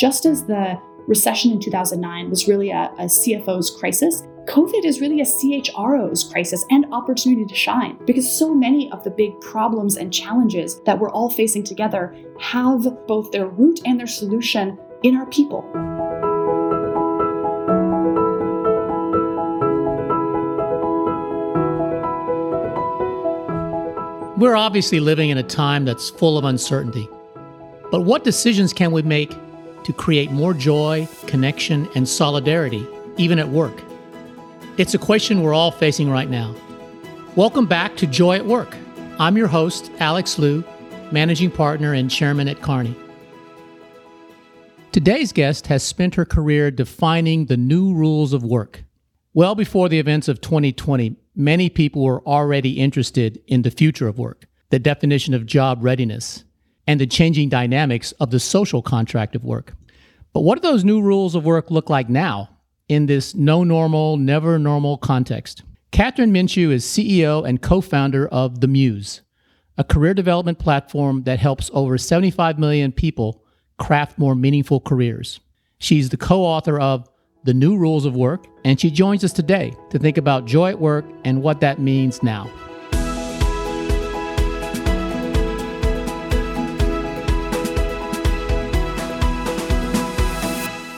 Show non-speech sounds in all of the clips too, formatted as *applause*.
just as the recession in 2009 was really a, a CFO's crisis, COVID is really a CHRO's crisis and opportunity to shine because so many of the big problems and challenges that we're all facing together have both their root and their solution in our people. We're obviously living in a time that's full of uncertainty. But what decisions can we make to create more joy, connection, and solidarity, even at work? It's a question we're all facing right now. Welcome back to Joy at Work. I'm your host, Alex Liu, managing partner and chairman at Kearney. Today's guest has spent her career defining the new rules of work. Well before the events of 2020, many people were already interested in the future of work, the definition of job readiness, and the changing dynamics of the social contract of work. But what do those new rules of work look like now in this no normal, never normal context? Kathryn Minshew is CEO and co founder of The Muse, a career development platform that helps over 75 million people craft more meaningful careers. She's the co author of the new rules of work, and she joins us today to think about joy at work and what that means now.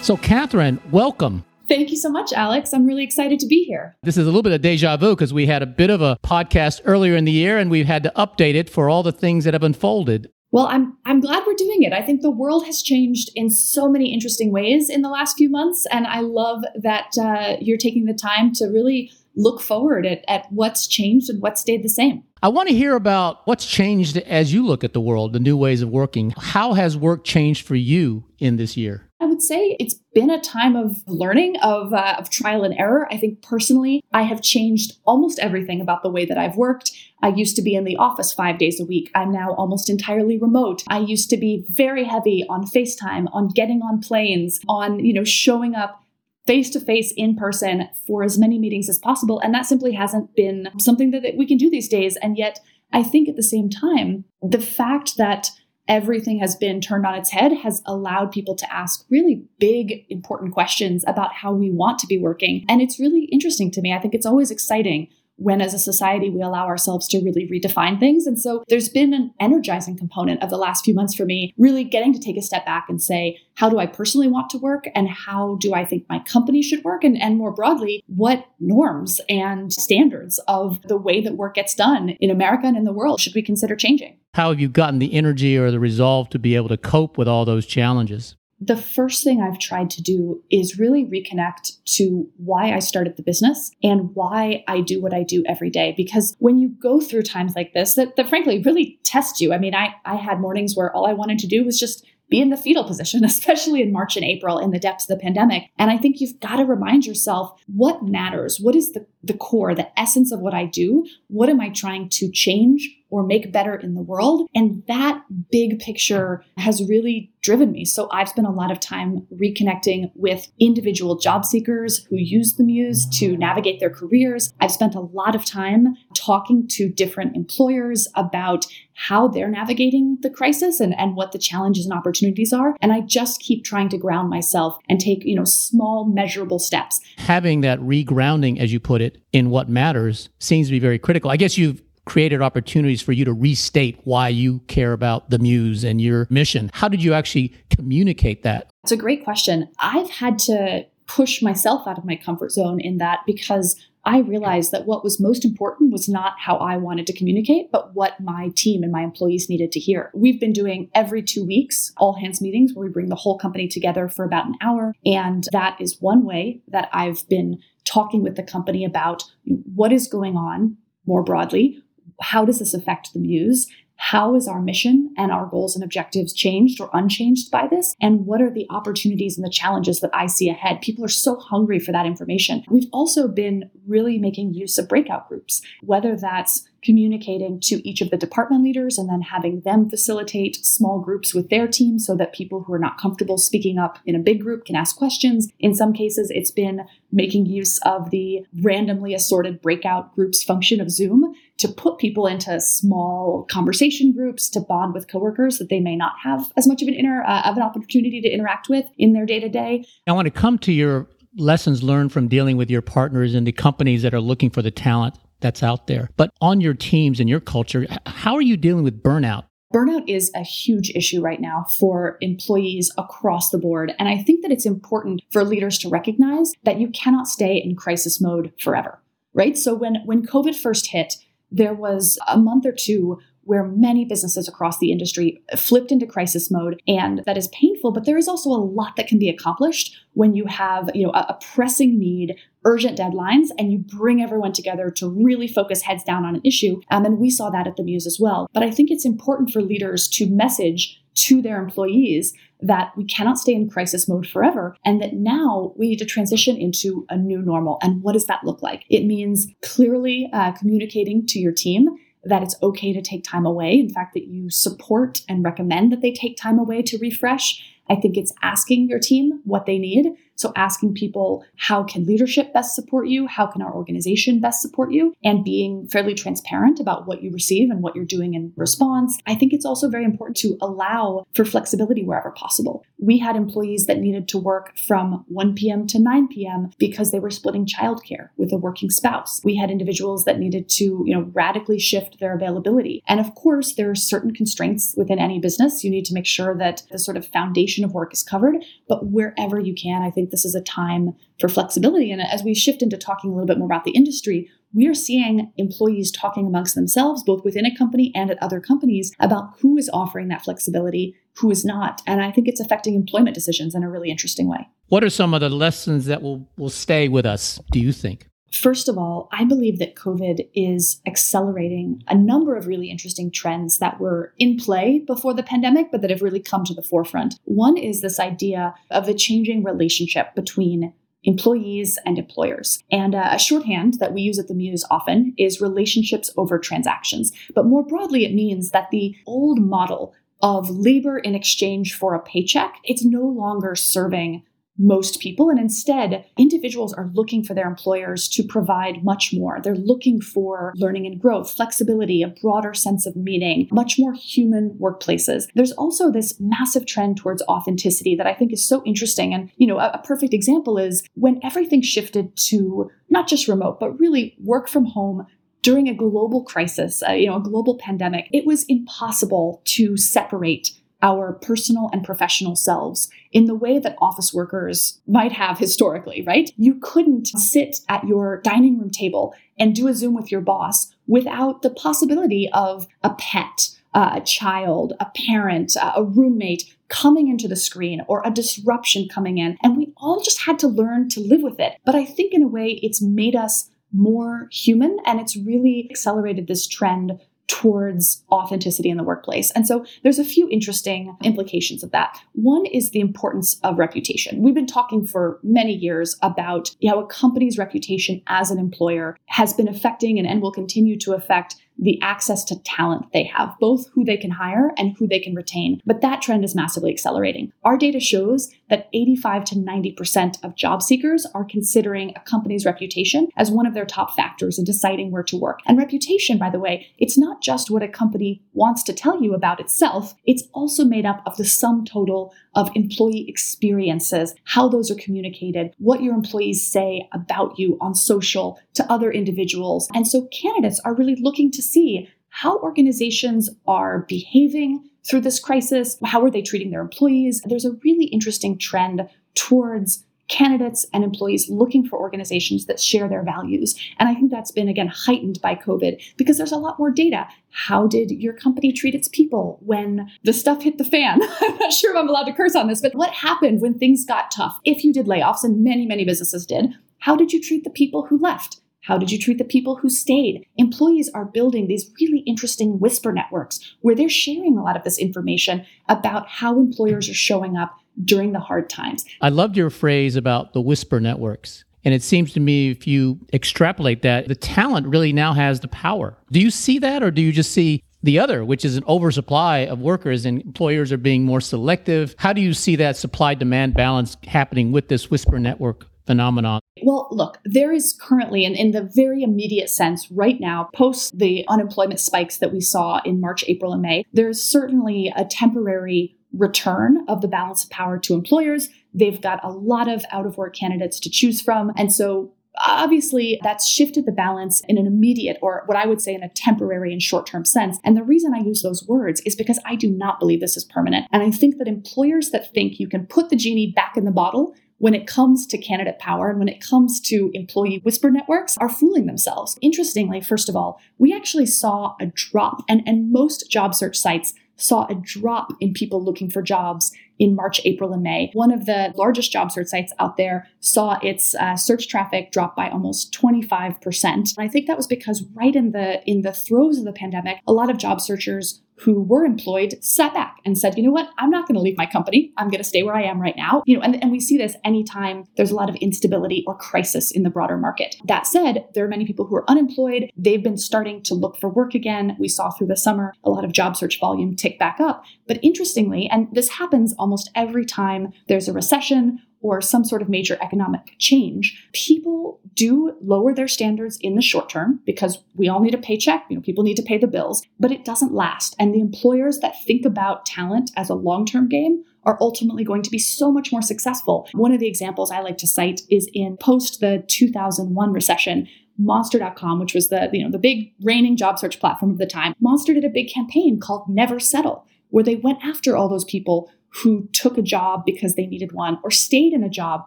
So, Kathryn, welcome. Thank you so much, Alex. I'm really excited to be here. This is a little bit of deja vu because we had a bit of a podcast earlier in the year and we've had to update it for all the things that have unfolded. Well, I'm I'm glad we're doing it. I think the world has changed in so many interesting ways in the last few months, and I love that uh, you're taking the time to really look forward at, at what's changed and what stayed the same. I want to hear about what's changed as you look at the world, the new ways of working. How has work changed for you in this year? I would say it's been a time of learning, of, uh, of trial and error. I think personally, I have changed almost everything about the way that I've worked. I used to be in the office five days a week. I'm now almost entirely remote. I used to be very heavy on FaceTime, on getting on planes, on, you know, showing up face to face in person for as many meetings as possible. And that simply hasn't been something that, that we can do these days. And yet, I think at the same time, the fact that everything has been turned on its head has allowed people to ask really big, important questions about how we want to be working. And it's really interesting to me. I think it's always exciting when as a society we allow ourselves to really redefine things. And so there's been an energizing component of the last few months for me, really getting to take a step back and say, how do I personally want to work and how do I think my company should work? And, and more broadly, what norms and standards of the way that work gets done in America and in the world should we consider changing? How have you gotten the energy or the resolve to be able to cope with all those challenges? The first thing I've tried to do is really reconnect to why I started the business and why I do what I do every day. Because when you go through times like this, that, that frankly really test you. I mean, I, I had mornings where all I wanted to do was just be in the fetal position, *laughs* especially in March and April in the depths of the pandemic. And I think you've got to remind yourself what matters, what is the, the core, the essence of what I do, what am I trying to change or make better in the world. And that big picture has really driven me. So I've spent a lot of time reconnecting with individual job seekers who use the Muse to navigate their careers. I've spent a lot of time talking to different employers about how they're navigating the crisis and, and what the challenges and opportunities are. And I just keep trying to ground myself and take, you know, small measurable steps. Having that regrounding, as you put it, in what matters seems to be very critical. I guess you've created opportunities for you to restate why you care about the muse and your mission. How did you actually communicate that? It's a great question. I've had to push myself out of my comfort zone in that because I realized that what was most important was not how I wanted to communicate, but what my team and my employees needed to hear. We've been doing every two weeks all hands meetings where we bring the whole company together for about an hour. And that is one way that I've been talking with the company about what is going on more broadly, how does this affect the muse? How is our mission and our goals and objectives changed or unchanged by this? And what are the opportunities and the challenges that I see ahead? People are so hungry for that information. We've also been really making use of breakout groups, whether that's communicating to each of the department leaders and then having them facilitate small groups with their team so that people who are not comfortable speaking up in a big group can ask questions. In some cases, it's been making use of the randomly assorted breakout groups function of Zoom to put people into small conversation groups to bond with coworkers that they may not have as much of an inner uh, of an opportunity to interact with in their day to day. I want to come to your lessons learned from dealing with your partners and the companies that are looking for the talent that's out there. But on your teams and your culture, how are you dealing with burnout? Burnout is a huge issue right now for employees across the board. And I think that it's important for leaders to recognize that you cannot stay in crisis mode forever, right? So when, when COVID first hit, there was a month or two where many businesses across the industry flipped into crisis mode and that is painful but there is also a lot that can be accomplished when you have you know a, a, pressing need urgent deadlines and you bring everyone together to really focus heads down on an issue um, and we saw that at the muse as well. But i think it's important for leaders to message to their employees that we cannot stay in crisis mode forever and that now we need to transition into a new normal. And what does that look like? It means clearly uh, communicating to your team that it's okay to take time away. In fact, that you support and recommend that they take time away to refresh. I think it's asking your team what they need so asking people, how can leadership best support you? How can our organization best support you? And being fairly transparent about what you receive and what you're doing in response. I think it's also very important to allow for flexibility wherever possible. We had employees that needed to work from 1 p.m. to 9 p.m. because they were splitting childcare with a working spouse. We had individuals that needed to, you know, radically shift their availability. And of course, there are certain constraints within any business. You need to make sure that the sort of foundation of work is covered, but wherever you can, I think this is a time for flexibility. And as we shift into talking a little bit more about the industry, we are seeing employees talking amongst themselves, both within a company and at other companies, about who is offering that flexibility, who is not. And I think it's affecting employment decisions in a really interesting way. What are some of the lessons that will, will stay with us, do you think? First of all, I believe that COVID is accelerating a number of really interesting trends that were in play before the pandemic, but that have really come to the forefront. One is this idea of the changing relationship between employees and employers. And uh, a shorthand that we use at the Muse often is relationships over transactions. But more broadly, it means that the old model of labor in exchange for a paycheck, it's no longer serving most people. And instead, individuals are looking for their employers to provide much more. They're looking for learning and growth, flexibility, a broader sense of meaning, much more human workplaces. There's also this massive trend towards authenticity that I think is so interesting. And, you know, a, a perfect example is when everything shifted to not just remote, but really work from home during a global crisis, uh, you know, a global pandemic, it was impossible to separate our personal and professional selves in the way that office workers might have historically, right? You couldn't sit at your dining room table and do a Zoom with your boss without the possibility of a pet, uh, a child, a parent, uh, a roommate coming into the screen or a disruption coming in. And we all just had to learn to live with it. But I think in a way, it's made us more human and it's really accelerated this trend towards authenticity in the workplace. And so there's a few interesting implications of that. One is the importance of reputation. We've been talking for many years about how a company's reputation as an employer has been affecting and, and will continue to affect the access to talent they have, both who they can hire and who they can retain. But that trend is massively accelerating. Our data shows that 85 to 90% of job seekers are considering a company's reputation as one of their top factors in deciding where to work. And reputation, by the way, it's not just what a company wants to tell you about itself, it's also made up of the sum total of employee experiences, how those are communicated, what your employees say about you on social to other individuals. And so candidates are really looking to see how organizations are behaving through this crisis. How are they treating their employees? There's a really interesting trend towards candidates and employees looking for organizations that share their values. And I think that's been, again, heightened by COVID because there's a lot more data. How did your company treat its people when the stuff hit the fan? *laughs* I'm not sure if I'm allowed to curse on this, but what happened when things got tough? If you did layoffs, and many, many businesses did, how did you treat the people who left? How did you treat the people who stayed? Employees are building these really interesting whisper networks where they're sharing a lot of this information about how employers are showing up during the hard times. I loved your phrase about the whisper networks. And it seems to me, if you extrapolate that, the talent really now has the power. Do you see that, or do you just see the other, which is an oversupply of workers and employers are being more selective? How do you see that supply demand balance happening with this whisper network phenomenon? Well, look, there is currently, and in the very immediate sense, right now, post the unemployment spikes that we saw in March, April, and May, there's certainly a temporary return of the balance of power to employers. They've got a lot of out of work candidates to choose from. And so Obviously, that's shifted the balance in an immediate, or what I would say in a temporary and short term sense. And the reason I use those words is because I do not believe this is permanent. And I think that employers that think you can put the genie back in the bottle when it comes to candidate power and when it comes to employee whisper networks are fooling themselves. Interestingly, first of all, we actually saw a drop, and, and most job search sites saw a drop in people looking for jobs in March, April, and May. One of the largest job search sites out there saw its uh, search traffic drop by almost 25%. And I think that was because right in the in the throes of the pandemic, a lot of job searchers who were employed sat back and said, you know what, I'm not going to leave my company. I'm going to stay where I am right now. You know, and, and we see this anytime there's a lot of instability or crisis in the broader market. That said, there are many people who are unemployed. They've been starting to look for work again. We saw through the summer a lot of job search volume tick back up. But interestingly, and this happens almost every time there's a recession or some sort of major economic change, people do lower their standards in the short term because we all need a paycheck, you know, people need to pay the bills, but it doesn't last. And the employers that think about talent as a long-term game are ultimately going to be so much more successful. One of the examples I like to cite is in post the 2001 recession, monster.com which was the you know the big reigning job search platform of the time monster did a big campaign called never settle where they went after all those people who took a job because they needed one or stayed in a job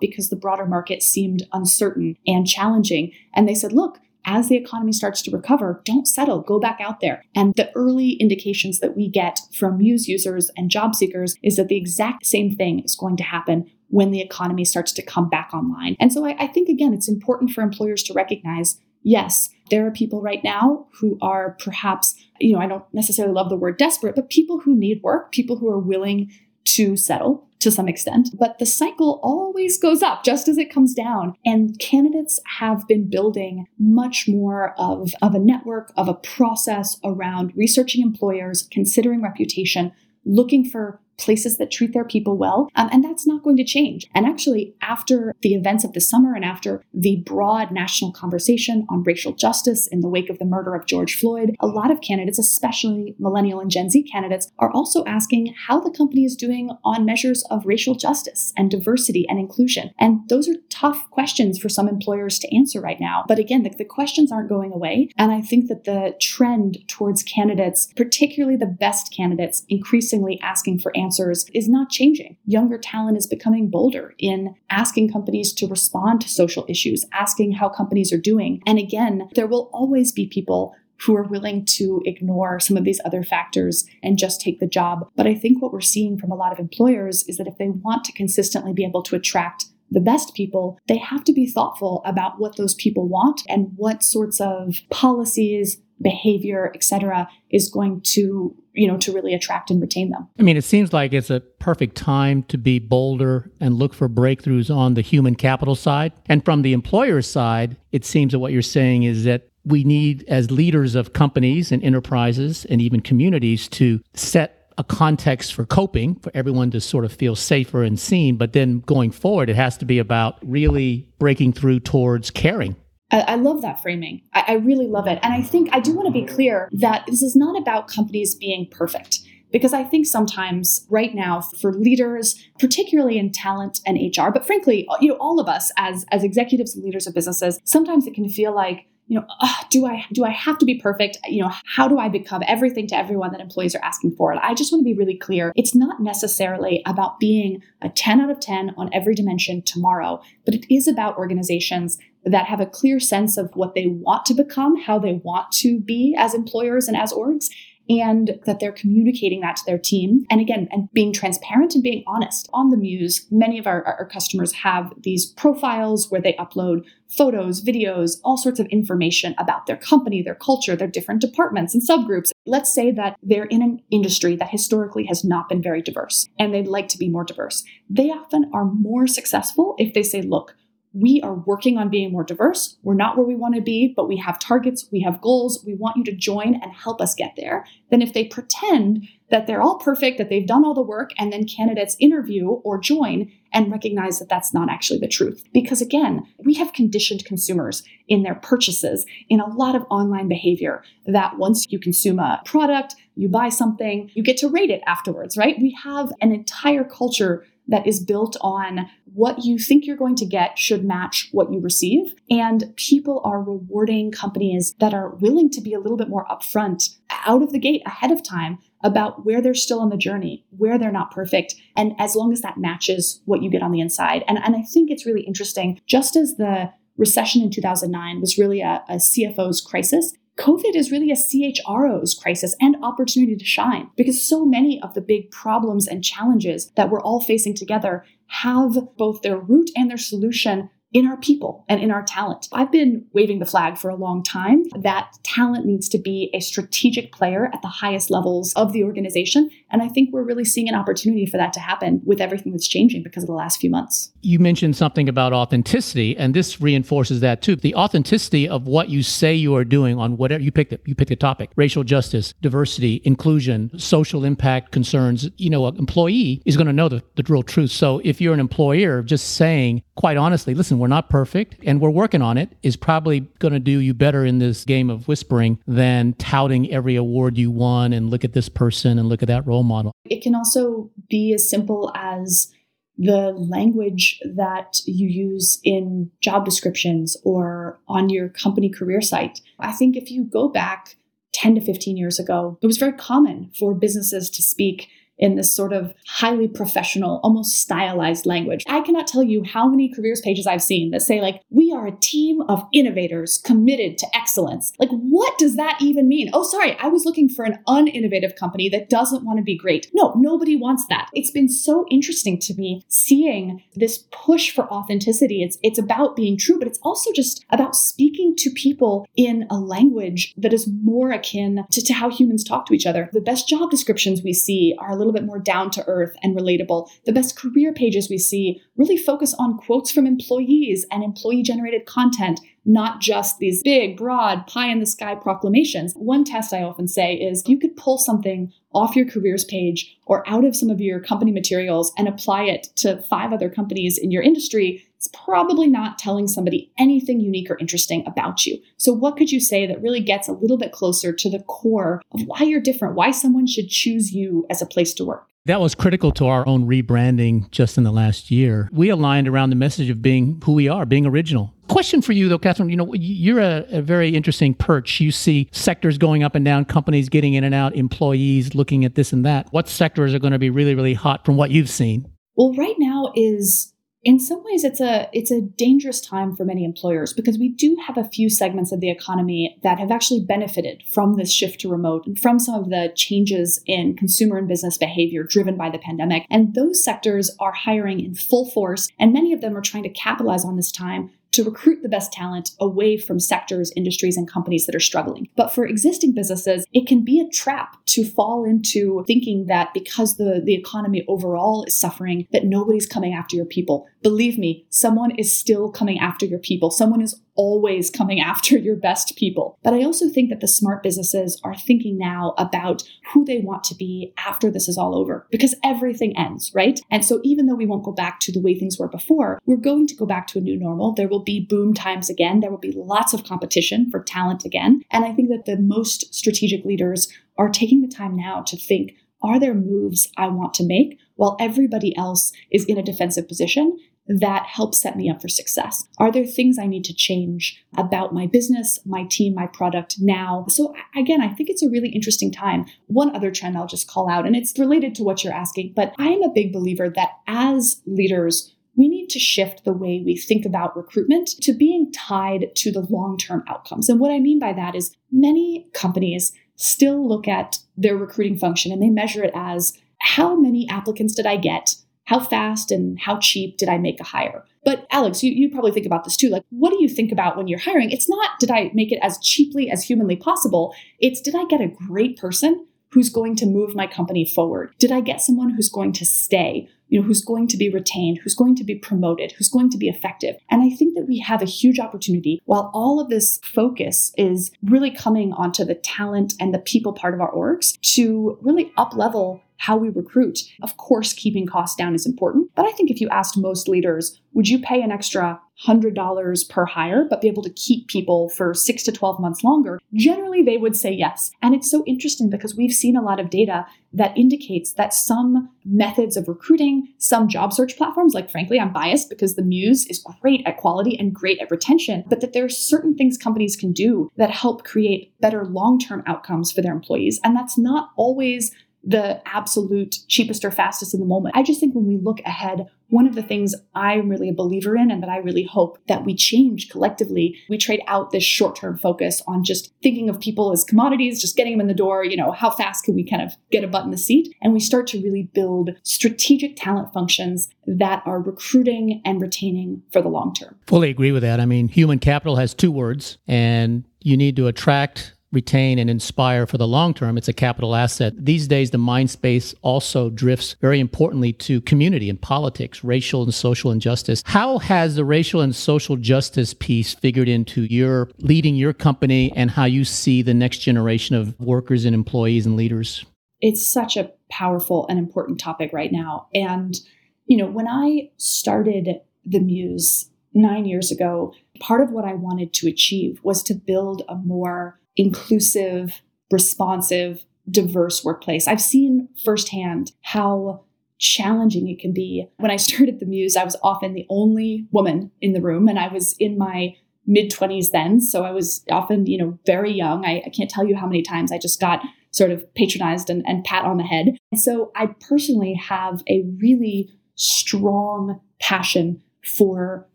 because the broader market seemed uncertain and challenging. And they said, look, as the economy starts to recover, don't settle, go back out there. And the early indications that we get from Muse users and job seekers is that the exact same thing is going to happen when the economy starts to come back online. And so I, I think, again, it's important for employers to recognize yes, there are people right now who are perhaps, you know, I don't necessarily love the word desperate, but people who need work, people who are willing to settle to some extent, but the cycle always goes up just as it comes down. And candidates have been building much more of, of a network, of a process around researching employers, considering reputation, looking for places that treat their people well. Um, and that's not going to change. And actually, after the events of the summer and after the broad national conversation on racial justice in the wake of the murder of George Floyd, a lot of candidates, especially millennial and Gen Z candidates, are also asking how the company is doing on measures of racial justice and diversity and inclusion. And those are tough questions for some employers to answer right now. But again, the, the questions aren't going away. And I think that the trend towards candidates, particularly the best candidates, increasingly asking for answers answers is not changing. Younger talent is becoming bolder in asking companies to respond to social issues, asking how companies are doing. And again, there will always be people who are willing to ignore some of these other factors and just take the job. But I think what we're seeing from a lot of employers is that if they want to consistently be able to attract the best people, they have to be thoughtful about what those people want and what sorts of policies, behavior, etc., is going to you know to really attract and retain them. I mean, it seems like it's a perfect time to be bolder and look for breakthroughs on the human capital side. And from the employer side, it seems that what you're saying is that we need, as leaders of companies and enterprises and even communities, to set a context for coping for everyone to sort of feel safer and seen. But then going forward, it has to be about really breaking through towards caring I, I love that framing. I, I really love it. And I think I do want to be clear that this is not about companies being perfect because I think sometimes right now for leaders, particularly in talent and HR, but frankly, uh, you know, all of us as as executives and leaders of businesses, sometimes it can feel like you know, ah, do I do I have to be perfect? You know, how do I become everything to everyone that employees are asking for? And I just want to be really clear. It's not necessarily about being a 10 out of 10 on every dimension tomorrow, but it is about organizations that have a clear sense of what they want to become, how they want to be as employers and as orgs, and that they're communicating that to their team. And again, and being transparent and being honest. On the Muse, many of our, our customers have these profiles where they upload photos, videos, all sorts of information about their company, their culture, their different departments and subgroups. Let's say that they're in an industry that historically has not been very diverse and they'd like to be more diverse. They often are more successful if they say, look, we are working on being more diverse. We're not where we want to be, but we have targets, we have goals. We want you to join and help us get there. Then, if they pretend that they're all perfect, that they've done all the work, and then candidates interview or join and recognize that that's not actually the truth. Because again, we have conditioned consumers in their purchases in a lot of online behavior that once you consume a product, you buy something, you get to rate it afterwards, right? We have an entire culture that is built on what you think you're going to get should match what you receive. And people are rewarding companies that are willing to be a little bit more upfront out of the gate ahead of time about where they're still on the journey, where they're not perfect, and as long as that matches what you get on the inside. And, and I think it's really interesting, just as the recession in 2009 was really a, a CFO's crisis, COVID is really a CHRO's crisis and opportunity to shine because so many of the big problems and challenges that we're all facing together have both their root and their solution in our people and in our talent. I've been waving the flag for a long time that talent needs to be a strategic player at the highest levels of the organization. And I think we're really seeing an opportunity for that to happen with everything that's changing because of the last few months. You mentioned something about authenticity, and this reinforces that too. The authenticity of what you say you are doing on whatever you picked you picked a topic, racial justice, diversity, inclusion, social impact concerns. You know, an employee is going to know the, the real truth. So if you're an employer just saying, quite honestly, listen, we're not perfect and we're working on it is probably going to do you better in this game of whispering than touting every award you won and look at this person and look at that role model. It can also be as simple as the language that you use in job descriptions or on your company career site. I think if you go back 10 to 15 years ago, it was very common for businesses to speak in this sort of highly professional, almost stylized language. I cannot tell you how many careers pages I've seen that say, like, we are a team of innovators committed to excellence. Like, what does that even mean? Oh, sorry, I was looking for an uninnovative company that doesn't want to be great. No, nobody wants that. It's been so interesting to me seeing this push for authenticity. It's it's about being true, but it's also just about speaking to people in a language that is more akin to, to how humans talk to each other. The best job descriptions we see are little bit more down to earth and relatable. The best career pages we see really focus on quotes from employees and employee generated content, not just these big, broad, pie in the sky proclamations. One test I often say is you could pull something off your careers page or out of some of your company materials and apply it to five other companies in your industry probably not telling somebody anything unique or interesting about you. So, what could you say that really gets a little bit closer to the core of why you're different, why someone should choose you as a place to work? That was critical to our own rebranding just in the last year. We aligned around the message of being who we are, being original. Question for you though, Kathryn. You know, you're a, a, very interesting perch. You see sectors going up and down, companies getting in and out, employees looking at this and that. What sectors are going to be really, really hot from what you've seen? Well, right now is in some ways it's a it's a dangerous time for many employers because we do have a few segments of the economy that have actually benefited from this shift to remote and from some of the changes in consumer and business behavior driven by the pandemic and those sectors are hiring in full force and many of them are trying to capitalize on this time to recruit the best talent away from sectors, industries, and companies that are struggling. But for existing businesses, it can be a trap to fall into thinking that because the, the economy overall is suffering, that nobody's coming after your people. Believe me, someone is still coming after your people. Someone is always coming *laughs* after your best people. But I also think that the smart businesses are thinking now about who they want to be after this is all over because everything ends, right? And so even though we won't go back to the way things were before, we're going to go back to a new normal. There will be boom times again. There will be lots of competition for talent again. And I think that the most strategic leaders are taking the time now to think are there moves I want to make while everybody else is in a defensive position that help set me up for success? Are there things I need to change about my business, my team, my product now? So, again, I think it's a really interesting time. One other trend I'll just call out, and it's related to what you're asking, but I am a big believer that as leaders, we need to shift the way we think about recruitment to being tied to the long term outcomes. And what I mean by that is many companies still look at their recruiting function and they measure it as how many applicants did I get? How fast and how cheap did I make a hire? But Alex, you, you probably think about this too. Like, what do you think about when you're hiring? It's not, did I make it as cheaply as humanly possible? It's, did I get a great person who's going to move my company forward? Did I get someone who's going to stay? You know, who's going to be retained, who's going to be promoted, who's going to be effective. And I think that we have a huge opportunity while all of this focus is really coming onto the talent and the people part of our orgs to really up level how we recruit. Of course, keeping costs down is important, but I think if you asked most leaders, would you pay an extra $100 per hire, but be able to keep people for six to 12 months longer? Generally, they would say yes. And it's so interesting because we've seen a lot of data that indicates that some methods of recruiting, some job search platforms, like frankly, I'm biased because the Muse is great at quality and great at retention, but that there are certain things companies can do that help create better long term outcomes for their employees. And that's not always the absolute cheapest or fastest in the moment. I just think when we look ahead, one of the things I'm really a believer in and that I really hope that we change collectively, we trade out this short term focus on just thinking of people as commodities, just getting them in the door, you know, how fast can we kind of get a butt in the seat? And we start to really build strategic talent functions that are recruiting and retaining for the long term. Fully agree with that. I mean, human capital has two words, and you need to attract retain and inspire for the long term, it's a capital asset. These days, the mind space also drifts very importantly to community and politics, racial and social injustice. How has the racial and social justice piece figured into your leading your company and how you see the next generation of workers and employees and leaders? It's such a powerful and important topic right now. And, you know, when I started the Muse nine years ago, part of what I wanted to achieve was to build a more inclusive, responsive, diverse workplace. I've seen firsthand how challenging it can be. When I *laughs* started the Muse, I was often the only woman in the room, and I was in my mid 20s then. So I was often, you know, very young. I, I, can't tell you how many times I just got sort of patronized and, and pat on the head. And so I personally have a really strong passion for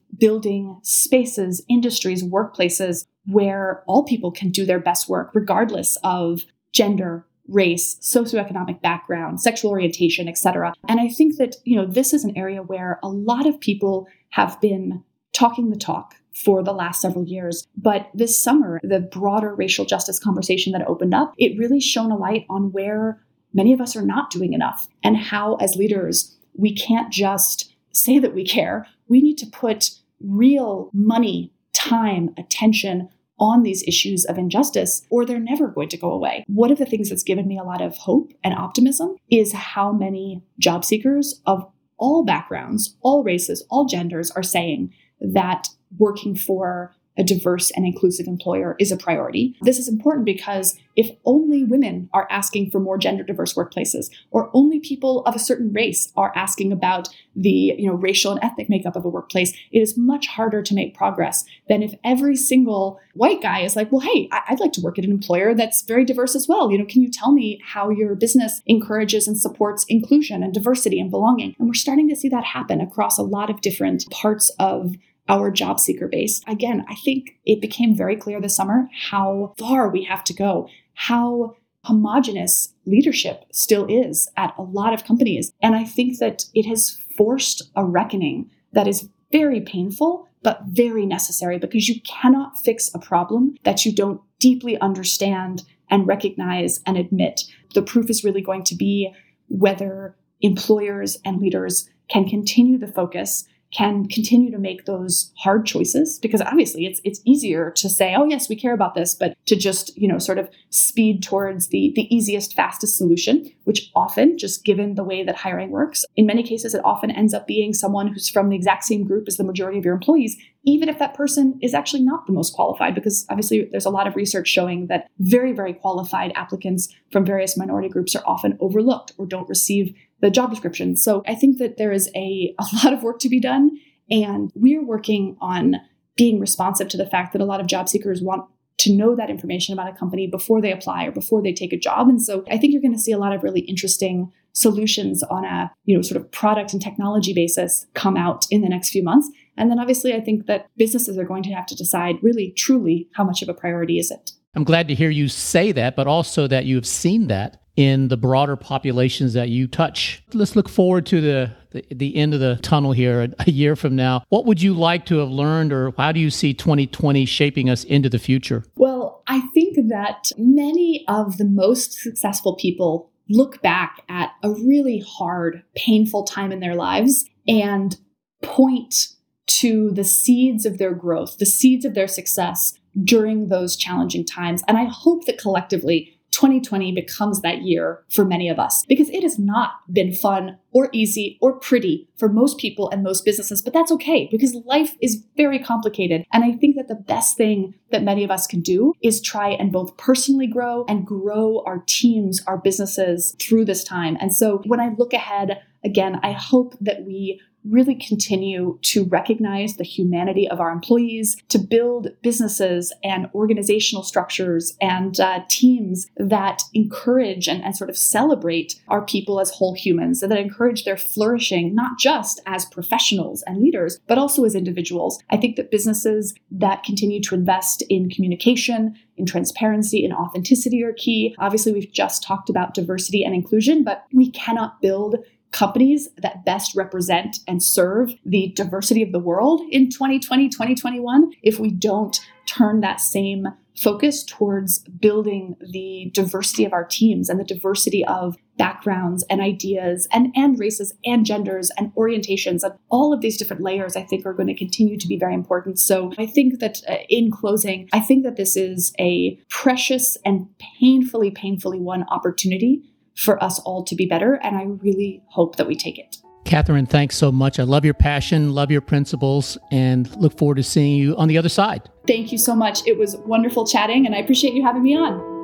building spaces, industries, workplaces where all people can do their best work, regardless of gender, race, socioeconomic background, sexual orientation, etc. And I think that, you know, this is an area where a lot of people have been talking the talk for the last several years. But this summer, the broader racial justice conversation that opened up, it really shone a light on where many of us are not doing enough and how, as leaders, we can't just say that we care. We need to put real money, time, attention on these issues of injustice, or they're never going to go away. One of the things that's given me a lot of hope and optimism is how many job seekers of all backgrounds, all races, all genders are saying that working for a diverse and inclusive employer is a priority. This is important because if only women are asking for more gender diverse workplaces, or only people of a certain race are asking about the you know, racial and ethnic makeup of a workplace, it is much harder to make progress than if every single white guy is like, well, hey, I'd like to work at an employer that's very diverse as well. You know, can you tell me how your business encourages and supports inclusion and diversity and belonging? And we're starting to see that happen across a lot of different parts of our job seeker base. Again, I think it became very clear this summer how far we have to go, how homogenous leadership still is at a lot of companies. And I think that it has forced a reckoning that is very painful, but very necessary because you cannot fix a problem that you don't deeply understand and recognize and admit. The proof is really going to be whether employers and leaders can continue the focus can continue to make those hard choices because obviously it's it's easier to say oh yes we care about this but to just you know sort of speed towards the the easiest fastest solution which often just given the way that hiring works in many cases it often ends up being someone who's from the exact same group as the majority of your employees even if that person is actually not the most qualified because obviously there's a lot of research showing that very very qualified applicants from various minority groups are often overlooked or don't receive the job description. So I think that there is a, a *laughs* lot of work to be done. And we're working on being responsive to the fact that a lot of job seekers want to know that information about a company before they apply or before they take a job. And so I think you're going to see a lot of really interesting solutions on a, you know, sort of product and technology basis come out in the next few months. And then obviously I think that businesses are going to have to decide really truly how much of a priority is it. I'm glad to hear you say that, but also that you have seen that in the broader populations that you touch. Let's look forward to the the, the end of the tunnel here a, year from now, what would you like to have learned, or how do you see 2020 shaping us into the future? Well, I think that many of the most successful people look back at a really hard, painful time in their lives and point to the seeds of their growth, the seeds of their success during those challenging times. And I hope that collectively 2020 becomes that year for many of us because it has not been fun or easy or pretty for most people and most businesses, but that's okay because life is very complicated. And I think that the best thing that many of us can do is try and both personally grow and grow our teams, our businesses through this time. And so when I look ahead, again, I hope that we really continue to recognize the humanity of our employees, to build businesses and organizational structures and uh, teams that encourage and, and sort of celebrate our people as whole humans, and that encourage their flourishing, not just as professionals and leaders, but also as individuals. I think that businesses that continue to invest in communication, in transparency and authenticity are key. Obviously, we've just talked about diversity and inclusion, but we cannot build companies that best represent and serve the diversity of the world in 2020, 2021 if we don't turn that same focus towards building the diversity of our teams and the diversity of backgrounds and ideas and, and races and genders and orientations and all of these different layers i think are going to continue to be very important. So i think that uh, in closing i think that this is a precious and painfully painfully won opportunity for us all to be better. And I really hope that we take it. Kathryn, thanks so much. I love your passion, love your principles, and look forward to seeing you on the other side. Thank you so much. It was wonderful chatting, and I appreciate you having me on.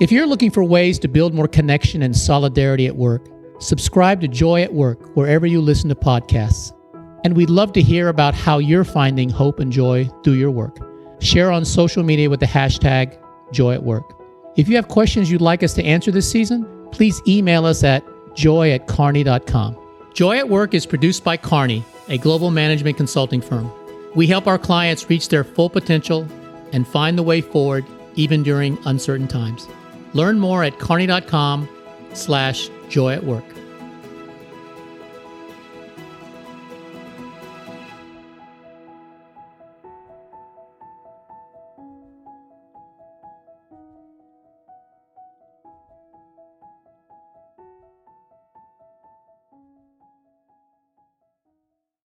If you're looking for ways to build more connection and solidarity at work, subscribe to Joy at Work wherever you listen to podcasts. And we'd love to hear about how you're finding hope and joy through your work. Share on social media with the hashtag Joy at Work. If you have questions you'd like us to answer this season, please email us at joy at kearney.com. Joy at Work is produced by Kearney, a global management consulting firm. We help our clients reach their full potential and find the way forward even during uncertain times. Learn more at kearney.com slash joy at work.